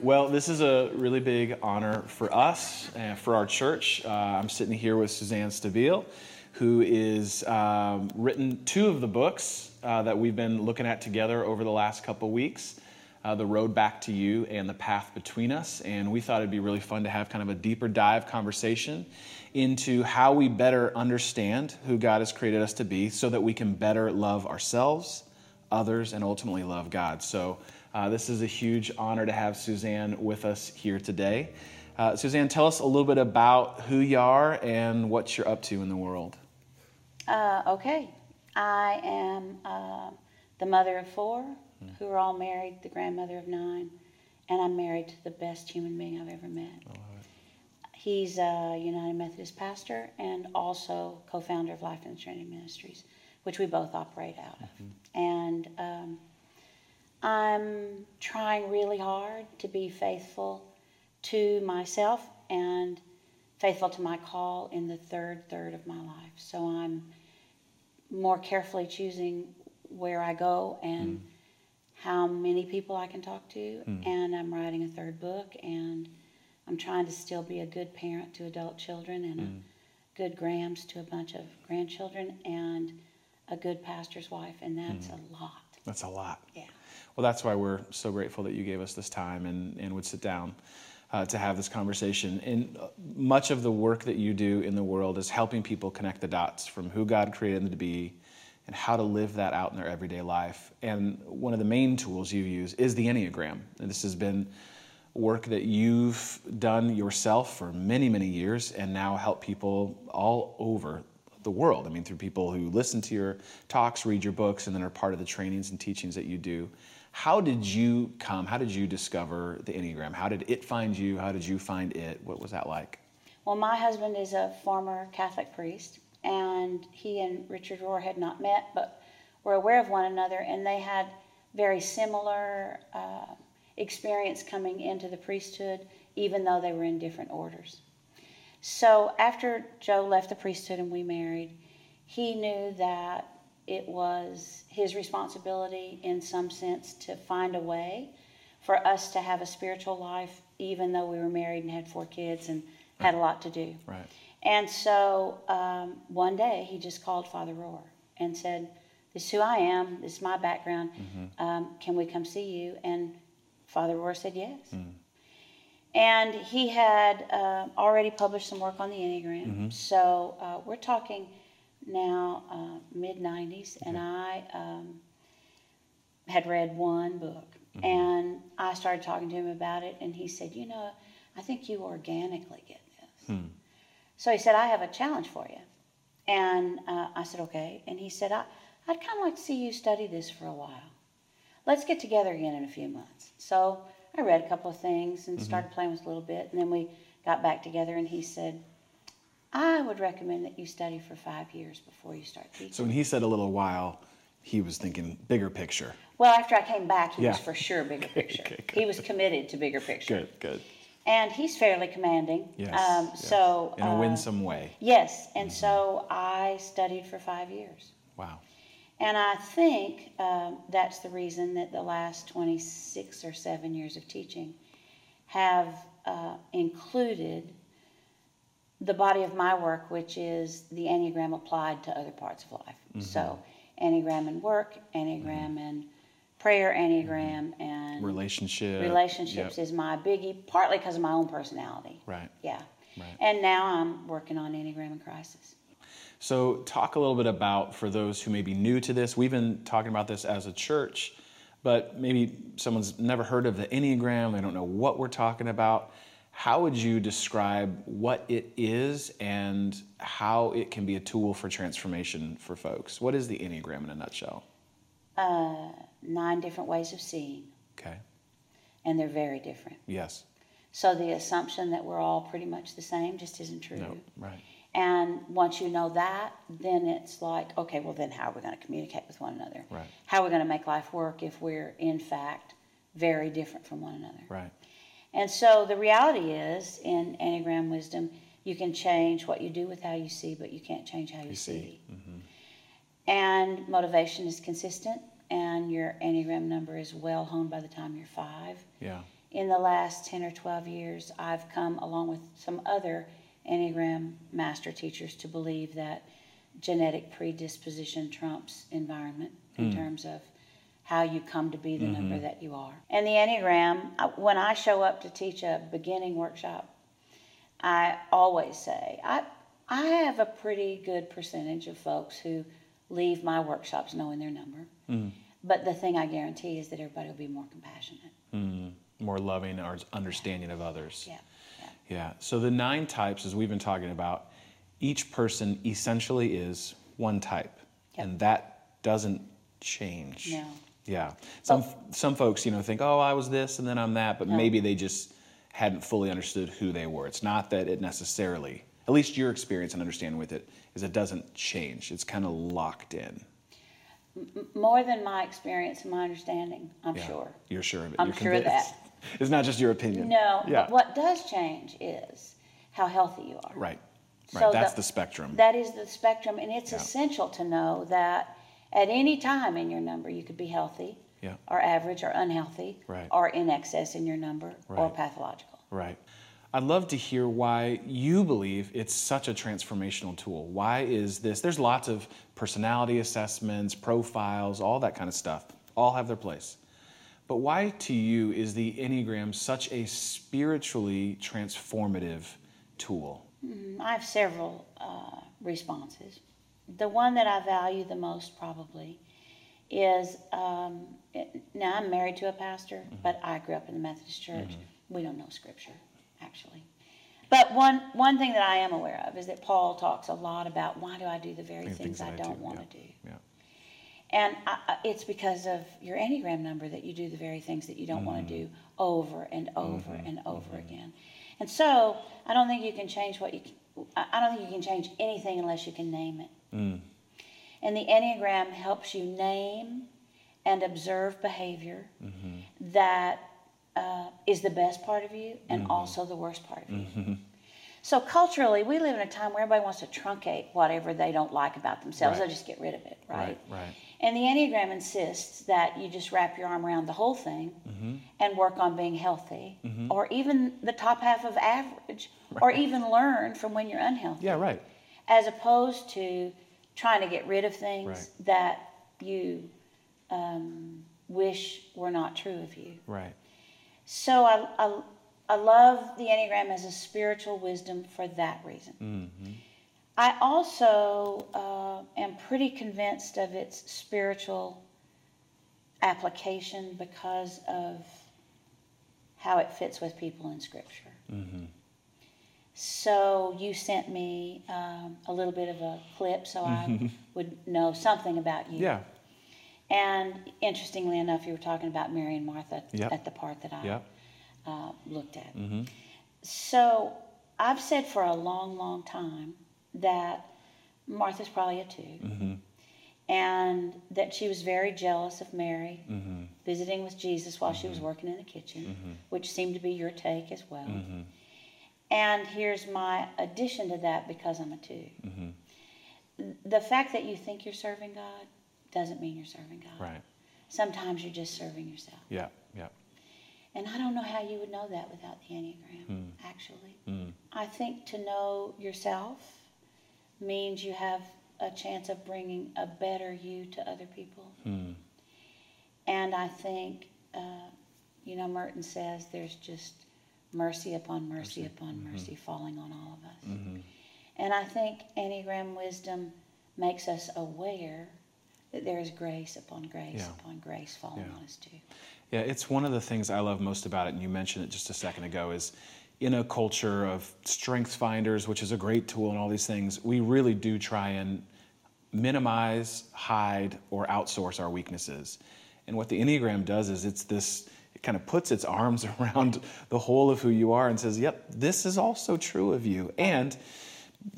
Well, this is a really big honor for us and for our church. Uh, I'm sitting here with Suzanne Stabile, who um, written two of the books uh, that we've been looking at together over the last couple weeks. Uh, the Road Back to You and The Path Between Us. And we thought it'd be really fun to have kind of a deeper dive conversation into how we better understand who God has created us to be so that we can better love ourselves, others, and ultimately love God. So, uh, this is a huge honor to have Suzanne with us here today. Uh, Suzanne, tell us a little bit about who you are and what you're up to in the world. Uh, okay. I am uh, the mother of four mm. who are all married, the grandmother of nine, and I'm married to the best human being I've ever met. He's a United Methodist pastor and also co founder of Life the Trinity Ministries, which we both operate out of. Mm-hmm. And um, I'm trying really hard to be faithful to myself and faithful to my call in the third third of my life. So I'm more carefully choosing where I go and mm. how many people I can talk to. Mm. And I'm writing a third book and I'm trying to still be a good parent to adult children and mm. a good grams to a bunch of grandchildren and a good pastor's wife. And that's mm. a lot. That's a lot. Yeah. Well, that's why we're so grateful that you gave us this time and, and would sit down uh, to have this conversation. And much of the work that you do in the world is helping people connect the dots from who God created them to be and how to live that out in their everyday life. And one of the main tools you use is the Enneagram. And this has been work that you've done yourself for many, many years and now help people all over the world. I mean, through people who listen to your talks, read your books, and then are part of the trainings and teachings that you do. How did you come? How did you discover the Enneagram? How did it find you? How did you find it? What was that like? Well, my husband is a former Catholic priest, and he and Richard Rohr had not met, but were aware of one another, and they had very similar uh, experience coming into the priesthood, even though they were in different orders. So after Joe left the priesthood and we married, he knew that it was his responsibility, in some sense, to find a way for us to have a spiritual life, even though we were married and had four kids and had a lot to do. Right. And so um, one day he just called Father Rohr and said, This is who I am, this is my background. Mm-hmm. Um, can we come see you? And Father Rohr said yes. Mm. And he had uh, already published some work on the Enneagram. Mm-hmm. So uh, we're talking now uh, mid 90s, and I um, had read one book. Mm-hmm. And I started talking to him about it, and he said, You know, I think you organically get this. Hmm. So he said, I have a challenge for you. And uh, I said, Okay. And he said, I, I'd kind of like to see you study this for a while. Let's get together again in a few months. So I read a couple of things and mm-hmm. started playing with a little bit, and then we got back together, and he said, I would recommend that you study for five years before you start teaching. So when he said a little while, he was thinking bigger picture. Well, after I came back, he yeah. was for sure bigger picture. okay, he was committed to bigger picture. Good, good. And he's fairly commanding. Yes. Um, yes. So in a uh, winsome way. Yes, and mm-hmm. so I studied for five years. Wow. And I think um, that's the reason that the last 26 or seven years of teaching have uh, included the body of my work, which is the Enneagram applied to other parts of life. Mm-hmm. So, Enneagram and work, Enneagram mm-hmm. and prayer, Enneagram mm-hmm. and relationship. Relationships yep. is my biggie, partly because of my own personality. Right. Yeah. Right. And now I'm working on Enneagram and crisis. So, talk a little bit about for those who may be new to this. We've been talking about this as a church, but maybe someone's never heard of the Enneagram. They don't know what we're talking about how would you describe what it is and how it can be a tool for transformation for folks? What is the Enneagram in a nutshell? Uh, nine different ways of seeing. Okay. And they're very different. Yes. So the assumption that we're all pretty much the same just isn't true. No, right. And once you know that, then it's like, okay, well, then how are we going to communicate with one another? Right. How are we going to make life work if we're, in fact, very different from one another? Right. And so the reality is, in Enneagram wisdom, you can change what you do with how you see, but you can't change how you, you see. see. Mm-hmm. And motivation is consistent, and your Enneagram number is well honed by the time you're five. Yeah. in the last 10 or 12 years, I've come along with some other Enneagram master teachers to believe that genetic predisposition trumps environment in hmm. terms of how you come to be the mm-hmm. number that you are. And the Enneagram, when I show up to teach a beginning workshop, I always say, I, I have a pretty good percentage of folks who leave my workshops knowing their number. Mm-hmm. But the thing I guarantee is that everybody will be more compassionate. Mm, more loving or understanding of others. Yeah. Yeah. So the nine types, as we've been talking about, each person essentially is one type, Yep. and that doesn't change. No. Yeah. Some some folks, you know, think, oh, I was this and then I'm that, but No. maybe they just hadn't fully understood who they were. It's not that it necessarily, at least your experience and understanding with it, is it doesn't change. It's kind of locked in. More than my experience and my understanding, I'm Yeah. sure. You're sure of it. I'm You're sure of convinced. It's not just your opinion. No, Yeah. but what does change is how healthy you are. Right. Right. So That's the, spectrum. That is the spectrum, and it's Yeah. essential to know that at any time in your number you could be healthy, Yeah. or average, or unhealthy, Right. or in excess in your number, or pathological. Right. I'd love to hear why you believe it's such a transformational tool. Why is this? There's lots of personality assessments, profiles, all that kind of stuff. All have their place. But why to you is the Enneagram such a spiritually transformative tool? Mm, I have several uh, responses. The one that I value the most probably is um, now I'm married to a pastor, Mm-hmm. but I grew up in the Methodist Church. We don't know Scripture, actually. But one, one thing that I am aware of is that Paul talks a lot about why do I do the very The things, I don't do, want yeah, to do. Yeah. And I, it's because of your Enneagram number that you do the very things that you don't want Mm-hmm. to do over and over and over again. And so I don't think you can change what you. I don't think you can change anything unless you can name it. Mm. And the Enneagram helps you name and observe behavior Mm-hmm. that uh, is the best part of you and Mm-hmm. also the worst part of you. So culturally, we live in a time where everybody wants to truncate whatever they don't like about themselves. Right. They'll just get rid of it, right? Right. Right. And the Enneagram insists that you just wrap your arm around the whole thing Mm-hmm. and work on being healthy, or even the top half of average, or even learn from when you're unhealthy, Yeah. Right. as opposed to trying to get rid of things Right. that you um, wish were not true of you. Right. So I, I, I love the Enneagram as a spiritual wisdom for that reason. Mm-hmm. I also uh, am pretty convinced of its spiritual application because of how it fits with people in Scripture. Mm-hmm. So you sent me um, a little bit of a clip so I would know something about you. Yeah. And interestingly enough, you were talking about Mary and Martha Yep. at the part that I Yep. uh, looked at. Mm-hmm. So I've said for a long, long time that Martha's probably a 2 Mm-hmm. and that she was very jealous of Mary Mm-hmm. visiting with Jesus while she was working in the kitchen, which seemed to be your take as well. Mm-hmm. And here's my addition to that because I'm a 2 Mm-hmm. The fact that you think you're serving God doesn't mean you're serving God. Right. Sometimes you're just serving yourself. Yeah. Yeah. And I don't know how you would know that without the Enneagram, actually. Mm. I think to know yourself means you have a chance of bringing a better you to other people. Mm. And I think, uh, you know, Merton says there's just mercy upon mercy, upon mercy falling on all of us. And I think Enneagram wisdom makes us aware that there is grace upon grace Yeah. upon grace falling Yeah. on us too. Yeah, it's one of the things I love most about it, and you mentioned it just a second ago, is in a culture of strengths finders, which is a great tool and all these things, we really do try and minimize, hide, or outsource our weaknesses. And what the Enneagram does is it's this, it kind of puts its arms around the whole of who you are and says, yep, this is also true of you. And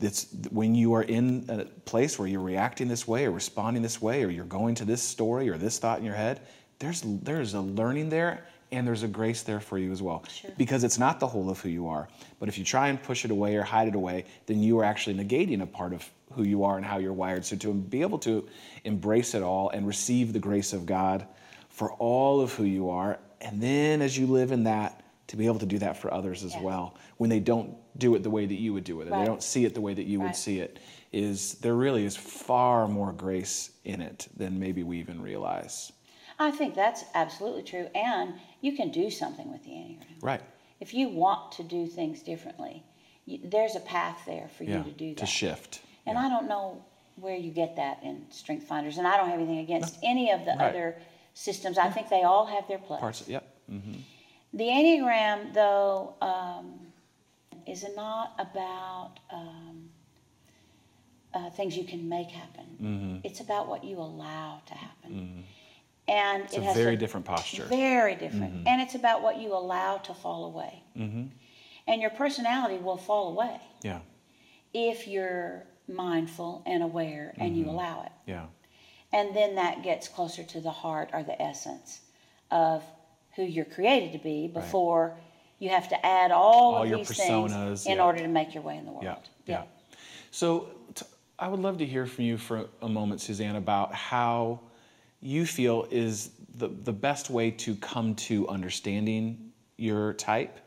it's when you are in a place where you're reacting this way or responding this way or you're going to this story or this thought in your head there's there's a learning there and there's a grace there for you as well. Sure. because it's not the whole of who you are but if you try and push it away or hide it away then you are actually negating a part of who you are and how you're wired. So to be able to embrace it all and receive the grace of god for all of who you are and then as you live in that to be able to do that for others as Yeah. well when they don't do it the way that you would do it or they don't see it the way that you would see it is there really is far more grace in it than maybe we even realize I think that's absolutely true. And you can do something with the Enneagram. right If you want to do things differently, you, there's a path there for yeah you to do that. to shift And Yeah. I don't know where you get that in Strength Finders. And I don't have anything against any of the Right. other systems. I think they all have their place. parts yep hmm The Enneagram, though, um, is not about um, uh, things you can make happen. It's about what you allow to happen. And Mm-hmm. it's it a has very to- different posture Very different. And it's about what you allow to fall away. And your personality will fall away yeah if you're mindful and aware and you allow it. yeah And then that gets closer to the heart or the essence of who you're created to be before you have to add all, All of your these personas, things in yeah. order to make your way in the world. Yeah, yeah. So t- I would love to hear from you for a moment, Suzanne, about how you feel is the, the best way to come to understanding your type.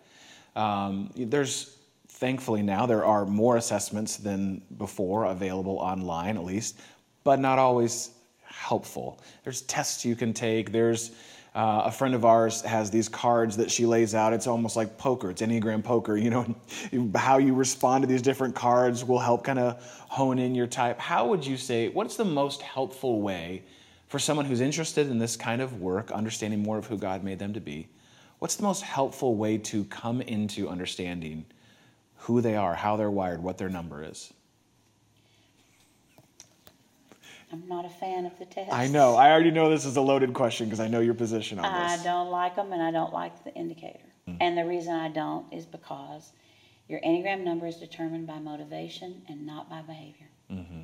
Um, there's thankfully now there are more assessments than before available online, at least, but not always helpful. There's tests you can take. There's uh, a friend of ours has these cards that she lays out. It's almost like poker. It's Enneagram poker. You know, how you respond to these different cards will help kind of hone in your type. How would you say? What's the most helpful way for someone who's interested in this kind of work, understanding more of who God made them to be? What's the most helpful way to come into understanding who they are, how they're wired, what their number is? I'm not a fan of the test. I know. I already know this is a loaded question because I know your position on I this. I don't like them and I don't like the indicator. Hmm. And the reason I don't is because your Enneagram number is determined by motivation and not by behavior. Mm-hmm.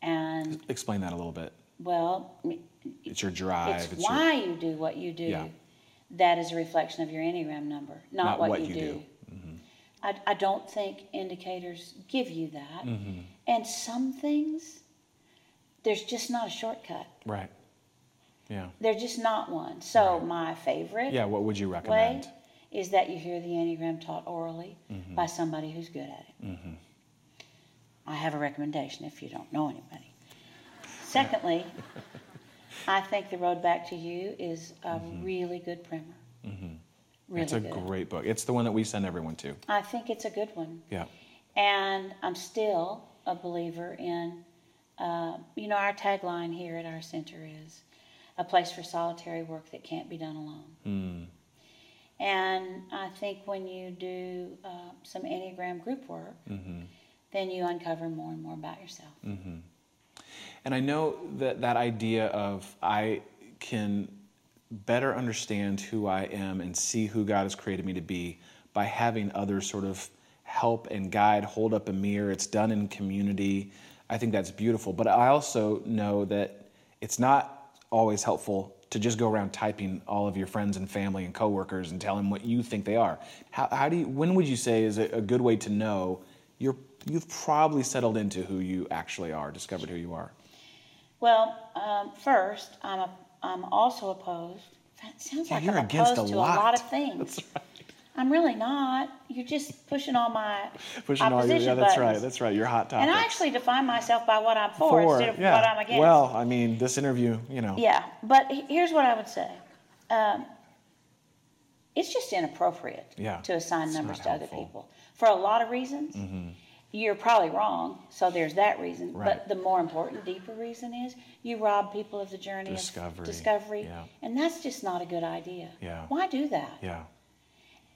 And, Explain that a little bit. Well, It's your drive. it's your- why you do what you do Yeah. that is a reflection of your Enneagram number, not, Not what, what you, you do. do. Mm-hmm. I, I don't think indicators give you that. Mm-hmm. And some things, there's just not a shortcut. right. Yeah. There's just not one. So, my favorite Yeah. What would you way recommend? is that you hear the Enneagram taught orally Mm-hmm. by somebody who's good at it. I have a recommendation if you don't know anybody. Secondly, I think The Road Back to You is a really good primer. Really Mm-hmm. it's a good. great book. It's the one that we send everyone to. I think it's a good one. Yeah. And I'm still a believer in, uh, you know, our tagline here at our center is a place for solitary work that can't be done alone. Hmm. And I think when you do uh, some Enneagram group work, Mm-hmm. then you uncover more and more about yourself. And I know that that idea of I can better understand who I am and see who God has created me to be by having others sort of help and guide, hold up a mirror. It's done in community. I think that's beautiful. But I also know that it's not always helpful to just go around typing all of your friends and family and coworkers and tell them what you think they are. How, how do you, when would you say is a, a good way to know you're, you've probably settled into who you actually are, discovered who you are? Well, um, first, I'm, a, I'm also opposed. That sounds Yeah, like you're I'm against opposed a to lot. a lot of things. That's right. I'm really not. You're just pushing all my Pushing all your, opposition yeah, that's right. That's right. Your hot topics. And I actually define myself by what I'm for, For, instead of yeah. what I'm against. Well, I mean, this interview, you know. yeah, but here's what I would say. Um, it's just inappropriate Yeah, to assign it's numbers to other people for a lot of reasons. You're probably wrong, so there's that reason. Right. But the more important, deeper reason is you rob people of the journey Discovery, of discovery, yeah. and that's just not a good idea. Yeah. Why do that? Yeah.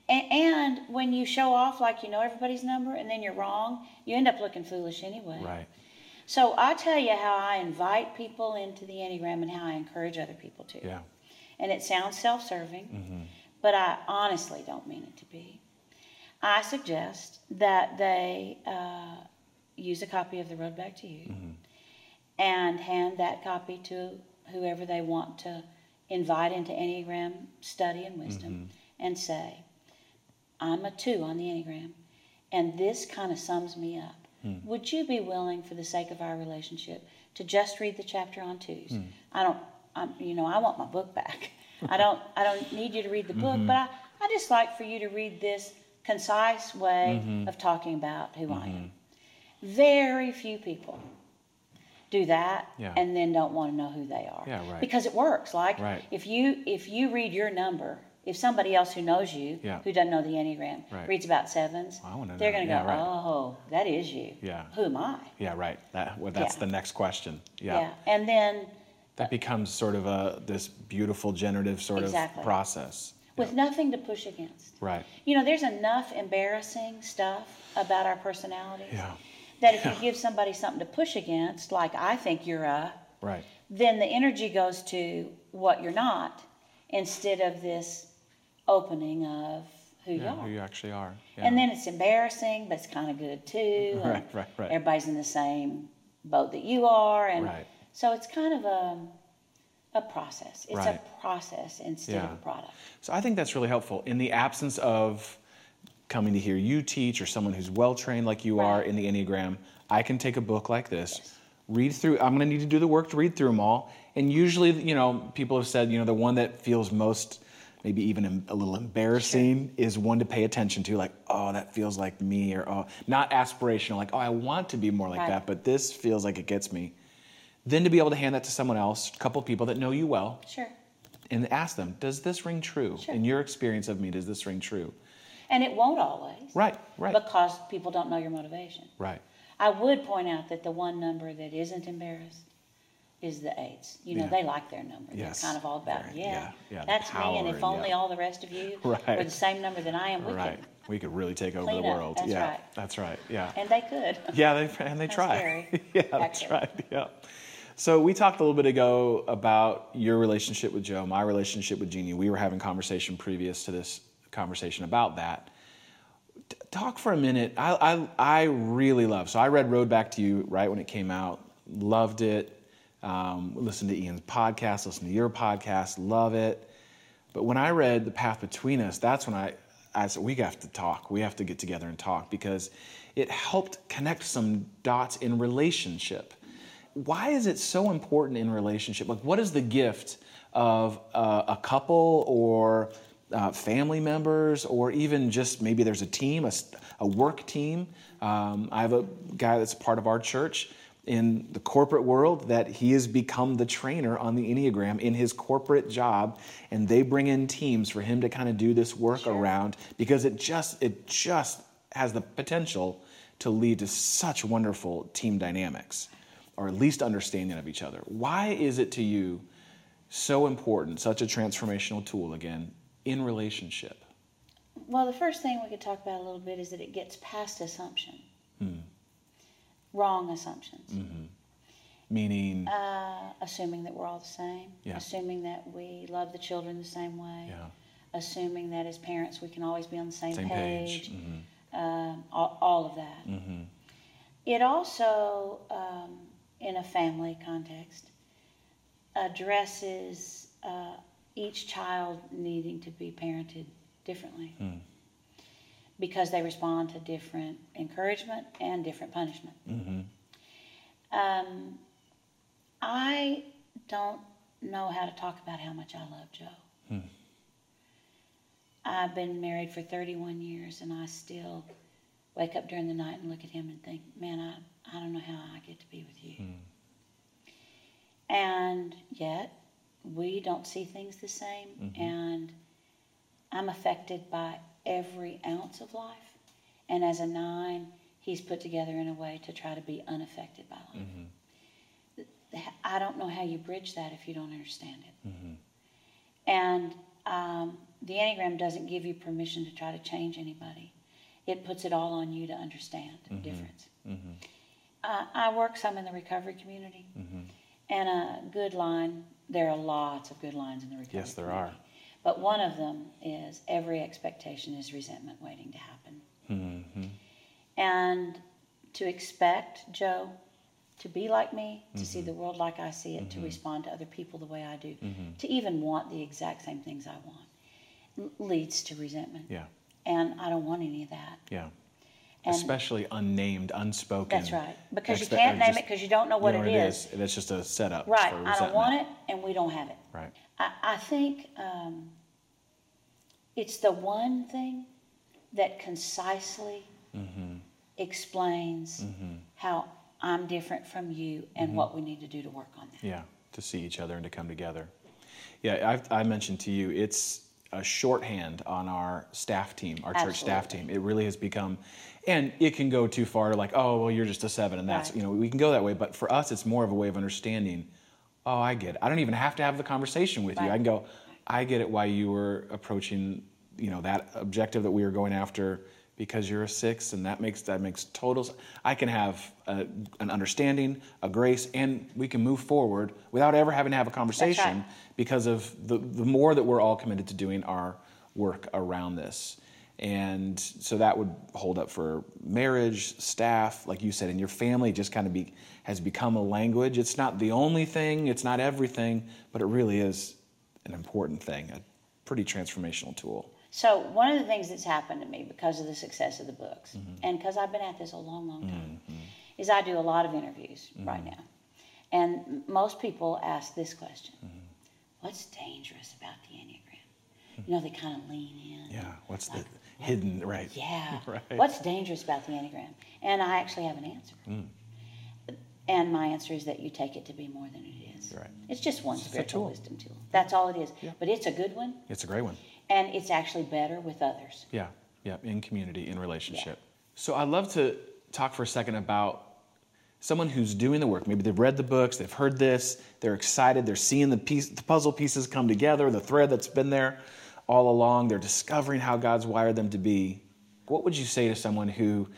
And, and when you show off like you know everybody's number and then you're wrong, you end up looking foolish anyway. Right. So I tell you how I invite people into the Enneagram and how I encourage other people to. Yeah. And it sounds self serving, Mm-hmm. but I honestly don't mean it to be. I suggest that they uh, use a copy of The Road Back to You Mm-hmm. and hand that copy to whoever they want to invite into Enneagram study and wisdom Mm-hmm. and say, I'm a two on the Enneagram, and this kind of sums me up. Hmm. Would you be willing, for the sake of our relationship, to just read the chapter on twos? Hmm. I don't, I'm, you know, I want my book back. I don't, I don't need you to read the book, but I, I just like for you to read this concise way Mm-hmm. of talking about who I am. Very few people do that Yeah. and then don't want to know who they are. Yeah, right. Because it works. Like Right. if you if you read your number, if somebody else who knows you, Yeah. who doesn't know the Enneagram, Right. reads about sevens, wanna they're going to go. "Oh, that is you." Yeah. Who am I? Yeah, right. That well, that's the next question. Yeah. And then That becomes sort of a this beautiful generative sort Exactly. of process. With nothing to push against. Right. You know, there's enough embarrassing stuff about our personalities Yeah. that if you give somebody something to push against, like I think you're a, Right. then the energy goes to what you're not instead of this opening of who you are. who you actually are. Yeah. And then it's embarrassing, but it's kind of good too. Right, right, right. Everybody's in the same boat that you are, and Right. so it's kind of a a process. It's Right. a process instead of a product. So I think that's really helpful in the absence of coming to hear you teach or someone who's well trained like you are in the Enneagram. I can take a book like this, read through. I'm going to need to do the work to read through them all. And usually, you know, people have said, you know, the one that feels most, maybe even a little embarrassing, is one to pay attention to. Like, oh, that feels like me, or oh, not aspirational. Like, oh, I want to be more like Right. that, but this feels like it gets me. Then to be able to hand that to someone else, a couple of people that know you well, Sure. and ask them, does this ring true? Sure. In your experience of me, does this ring true? And it won't always. Right, right, Because people don't know your motivation. right. I would point out that the one number that isn't embarrassed is the eights. You know, Yeah. they like their number. Yes. They're kind of all about, Very- yeah, yeah, yeah, that's me. And if only all the rest of you Right. were the same number that I am, we right. could. We could really take over the world. That's yeah, right. that's right. Yeah. And they could. yeah, they and they That's try. yeah, that's right. Yeah. So we talked a little bit ago about your relationship with Joe, my relationship with Jeannie. We were having conversation previous to this conversation about that. Talk for a minute. I, I I really love. So I read Road Back to You right when it came out. Loved it. Um, listened to Ian's podcast. Listened to your podcast. Love it. But when I read The Path Between Us, that's when I, I said, we have to talk. We have to get together and talk because it helped connect some dots in relationship. Why is it so important in relationship? Like, what is the gift of uh, a couple or uh, family members, or even just maybe there's a team, a work team? Um, I have a guy that's part of our church in the corporate world that he has become the trainer on the Enneagram in his corporate job and they bring in teams for him to kind of do this work Sure. around because it just it just has the potential to lead to such wonderful team dynamics or at least understanding of each other. Why is it to you so important, such a transformational tool again in relationship? Well, the first thing we could talk about a little bit is that it gets past assumption. Hmm. Wrong assumptions. Meaning, Uh, assuming that we're all the same. Yeah. Assuming that we love the children the same way. yeah, Assuming that as parents we can always be on the same, same page. page. Mhm. Um, all, all of that. Mm-hmm. It also, um, in a family context, addresses uh, each child needing to be parented differently Hmm. because they respond to different encouragement and different punishment. Mm-hmm. Um, I don't know how to talk about how much I love Joe. Hmm. I've been married for 31 years and I still wake up during the night and look at him and think, man, I, I don't know how I get to be with you. Hmm. And yet, we don't see things the same, mm-hmm. and I'm affected by every ounce of life. And as a nine, he's put together in a way to try to be unaffected by life. Mm-hmm. I don't know how you bridge that if you don't understand it. Mm-hmm. And um, the Enneagram doesn't give you permission to try to change anybody. It puts it all on you to understand the difference. Uh, I work some in the recovery community, and a good line. There are lots of good lines in the recovery. Yes, there community. are. But one of them is every expectation is resentment waiting to happen. Mm-hmm. And to expect Joe to be like me, to see the world like I see it, to respond to other people the way I do, to even want the exact same things I want, leads to resentment. Yeah, And I don't want any of that. yeah. And Especially unnamed, unspoken. that's right. Because you can't or name just- it because you don't know what you know it is. That's just a setup. Right. I don't want it, and we don't have it. Right. I, I think um, it's the one thing that concisely Mm-hmm. explains how I'm different from you and Mm-hmm. what we need to do to work on that. Yeah, to see each other and to come together. Yeah, I've, I mentioned to you, it's a shorthand on our staff team, our church staff team. It really has become, and it can go too far to like, oh, well, you're just a seven, and that's, Right. you know, we can go that way. But for us, it's more of a way of understanding, oh, I get it. I don't even have to have the conversation with you. I can go, I get it why you were approaching, you know, that objective that we were going after because you're a six and that makes that makes totals i can have a, an understanding a grace and we can move forward without ever having to have a conversation because of the, the more that we're all committed to doing our work around this and so that would hold up for marriage staff like you said and your family just kind of be, has become a language it's not the only thing it's not everything but it really is an important thing a pretty transformational tool So one of the things that's happened to me because of the success of the books, Mm-hmm. and because I've been at this a long, long time, is I do a lot of interviews Mm-hmm. right now, and most people ask this question: Mm-hmm. What's dangerous about the enneagram? You know, they kind of lean in. yeah what's the hidden right Yeah. Right. What's dangerous about the enneagram? And I actually have an answer. Mm. And my answer is that you take it to be more than it is. Right. It's just one It's spiritual tool. wisdom tool. That's all it is. Yeah. But it's a good one, it's a great one and it's actually better with others. Yeah, yeah, in community, in relationship. So I'd love to talk for a second about someone who's doing the work. Maybe they've read the books, they've heard this, they're excited, they're seeing the, piece, the puzzle pieces come together, the thread that's been there all along, they're discovering how God's wired them to be. What would you say to someone who,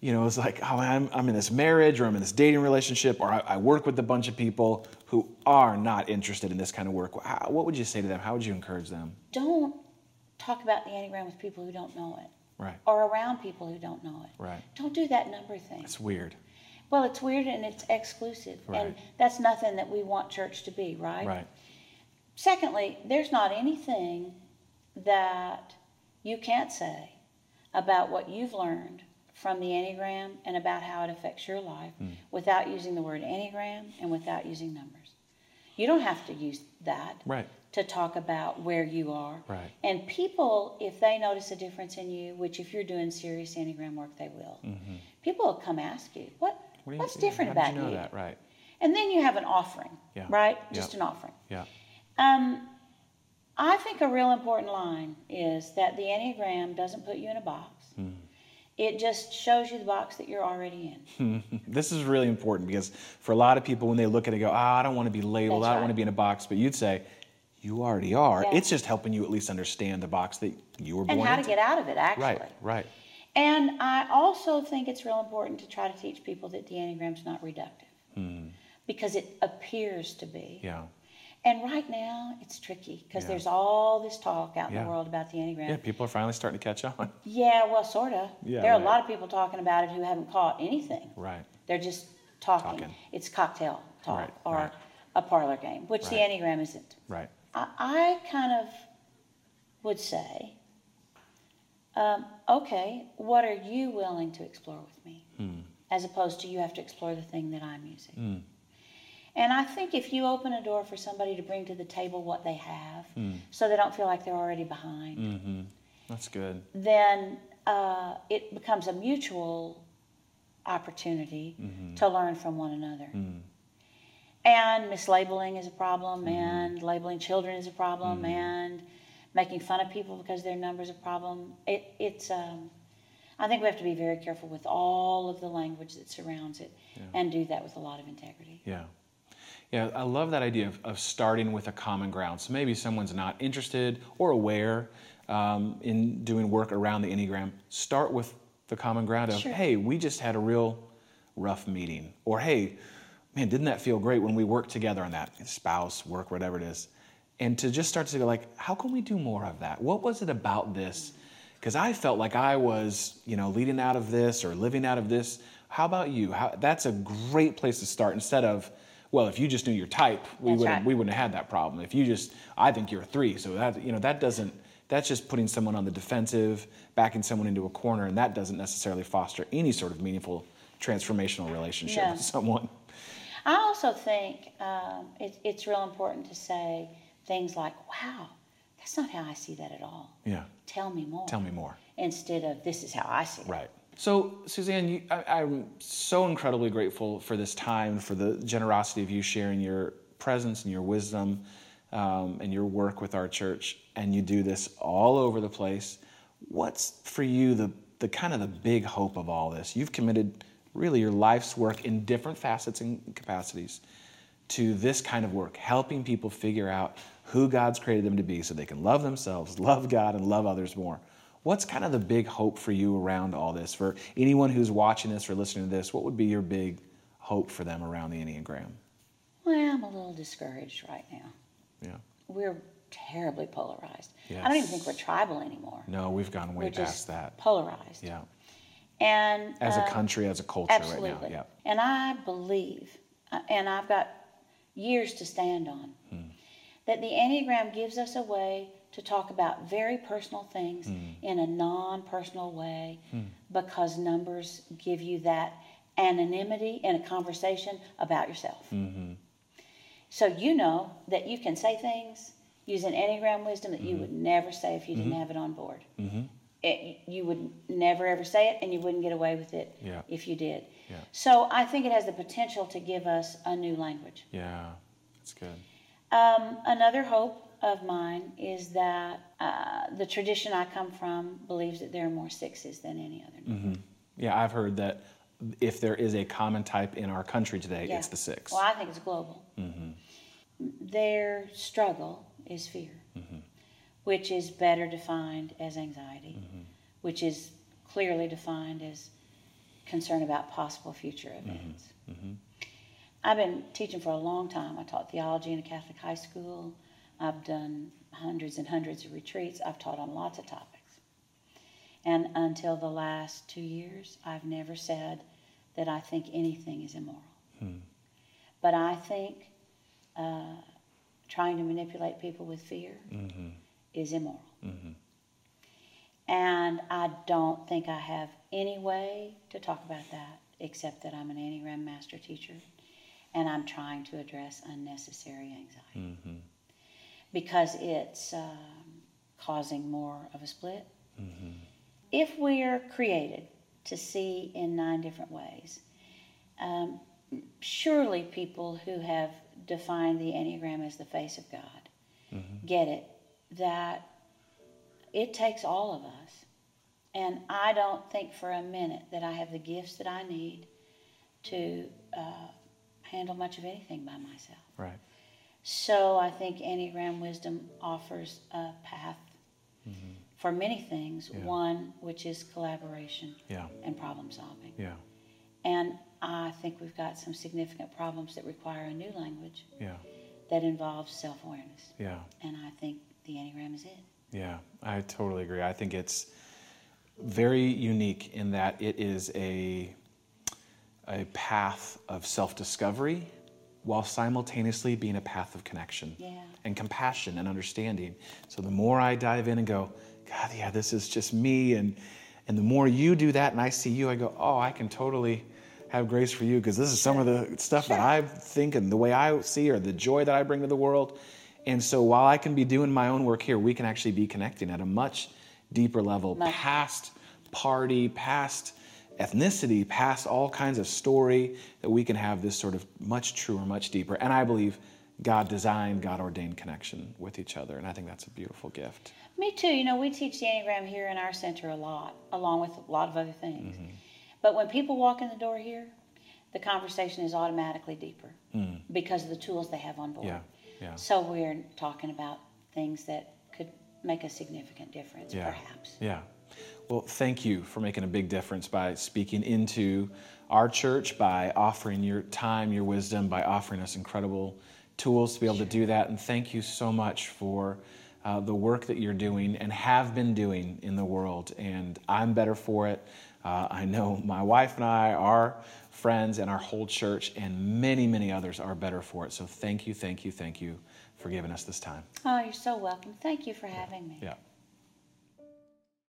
you know, is like, oh, I'm, I'm in this marriage or I'm in this dating relationship or I, I work with a bunch of people who are not interested in this kind of work? How- What would you say to them? How would you encourage them? Don't talk about the Enneagram with people who don't know it Right, or around people who don't know it. right. Don't do that number thing. It's weird. Well, it's weird and it's exclusive. And that's nothing that we want church to be, right? Right. Secondly, there's not anything that you can't say about what you've learned from the Enneagram and about how it affects your life Hmm. without using the word Enneagram and without using numbers. You don't have to use that Right. to talk about where you are. Right. And people, if they notice a difference in you, which if you're doing serious Enneagram work, they will, people will come ask you, what, Mm-hmm. What you- what's different about you know that? Right. And then you have an offering, Yeah. right? Just an offering. Yeah. Um, I think a real important line is that the Enneagram doesn't put you in a box. Hmm. It just shows you the box that you're already in. This is really important because for a lot of people, when they look at it, go, oh, I don't want to be labeled. That's I don't right. want to be in a box. But you'd say, you already are. Yeah. It's just helping you at least understand the box that you were born in. And how to get out of it, actually. Right. Right. And I also think it's real important to try to teach people that the Enneagram's not reductive. Because it appears to be. Hmm. Yeah. And right now, it's tricky because Yeah. there's all this talk out in the world about the Enneagram. Yeah. People are finally starting to catch on. Yeah, well, sort of. Yeah, there are right. a lot of people talking about it who haven't caught anything. Right. They're just talking. Talking. It's cocktail talk Right, or right. a parlor game, which the. Enneagram isn't. Right. I, I kind of would say, um, okay, what are you willing to explore with me? Hmm. As opposed to you have to explore the thing that I'm using. And I think if you open a door for somebody to bring to the table what they have, Hmm. so they don't feel like they're already behind, Mm-hmm. That's good. then uh, it becomes a mutual opportunity Mm-hmm. to learn from one another. Mm. And mislabeling is a problem, Mm-hmm. and labeling children is a problem, and making fun of people because their number is a problem. It, it's, um, I think we have to be very careful with all of the language that surrounds it and do that with a lot of integrity. Yeah. Yeah, I love that idea of, of starting with a common ground. So maybe someone's not interested or aware um, in doing work around the Enneagram. Start with the common ground of, Sure. hey, we just had a real rough meeting. Or, hey, man, didn't that feel great when we worked together on that? Spouse, work, whatever it is. And to just start to go, like, how can we do more of that? What was it about this? Because I felt like I was, you know, leading out of this or living out of this. How about you? How, that's a great place to start instead of, well, if you just knew your type, we That's wouldn't right. we wouldn't have had that problem. If you just, I think you're a three, so that you know that doesn't. That's just putting someone on the defensive, backing someone into a corner, and that doesn't necessarily foster any sort of meaningful transformational relationship No. with someone. I also think um, it, it's real important to say things like, wow, That's not how I see that at all. Yeah. Tell me more. Tell me more. Instead of this is how I see it. Right. So, Suzanne, you, I, I'm so incredibly grateful for this time, for the generosity of you sharing your presence and your wisdom um, and your work with our church. And you do this all over the place. What's for you the, the kind of the big hope of all this? You've committed really your life's work in different facets and capacities to this kind of work, helping people figure out who God's created them to be so they can love themselves, love God, and love others more. What's kind of the big hope for you around all this? For anyone who's watching this or listening to this, what would be your big hope for them around the Enneagram? Well, I'm a little discouraged right now. Yeah. We're terribly polarized. Yes. I don't even think we're tribal anymore. No, we've gone way we're past that. polarized. Yeah. And As a uh, country, as a culture absolutely. right now. Yeah. And I believe, uh, and I've got years to stand on, Hmm. that the Enneagram gives us a way to talk about very personal things Hmm. in a non personal way because numbers give you that anonymity in a conversation about yourself. Mm-hmm. So you know that you can say things using Enneagram wisdom that Mm-hmm. you would never say if you didn't have it on board. It, you would never ever say it, and you wouldn't get away with it Yeah. if you did. Yeah. So I think it has the potential to give us a new language. Yeah. That's good. Um, another hope of mine is that uh, the tradition I come from believes that there are more sixes than any other. number. Mm-hmm. Yeah, I've heard that if there is a common type in our country today, Yeah. it's the 6 Well, I think it's global. Mm-hmm. Their struggle is fear, mm-hmm. which is better defined as anxiety, which is clearly defined as concern about possible future events. I've been teaching for a long time. I taught theology in a Catholic high school. I've done hundreds and hundreds of retreats. I've taught on lots of topics. And until the last two years, I've never said that I think anything is immoral. Hmm. But I think uh, trying to manipulate people with fear mm-hmm. is immoral. Mm-hmm. And I don't think I have any way to talk about that except that I'm an Enneagram master teacher and I'm trying to address unnecessary anxiety mm-hmm. Because it's um, causing more of a split. If we are created to see in nine different ways, um, surely people who have defined the Enneagram as the face of God get it that it takes all of us. And I don't think for a minute that I have the gifts that I need to uh, handle much of anything by myself. Right. So I think Enneagram wisdom offers a path mm-hmm. for many things. Yeah. One, which is collaboration Yeah. and problem solving. Yeah. And I think we've got some significant problems that require a new language Yeah. that involves self awareness. Yeah. And I think the Enneagram is it. Yeah, I totally agree. I think it's very unique in that it is a a path of self-discovery while simultaneously being a path of connection Yeah. and compassion and understanding. So the more I dive in and go, God, yeah, this is just me and and the more you do that and I see you, I go, oh, I can totally have grace for you because this is some of the stuff that I think and the way I see or the joy that I bring to the world. And so while I can be doing my own work here, we can actually be connecting at a much deeper level, Much. past party, past ethnicity, past all kinds of story, that we can have this sort of much truer, much deeper. And I believe God designed, God ordained connection with each other. And I think that's a beautiful gift. Me too. You know, we teach the Enneagram here in our center a lot, along with a lot of other things. Mm-hmm. But when people walk in the door here, the conversation is automatically deeper because of the tools they have on board. Mm. Yeah, yeah. So we're talking about things that could make a significant difference, Yeah. perhaps. Yeah. Well, thank you for making a big difference by speaking into our church, by offering your time, your wisdom, by offering us incredible tools to be able to do that. And thank you so much for uh, the work that you're doing and have been doing in the world. And I'm better for it. Uh, I know my wife and I, our friends, and our whole church, and many, many others are better for it. So thank you, thank you, thank you for giving us this time. Oh, you're so welcome. Thank you for having me. Yeah.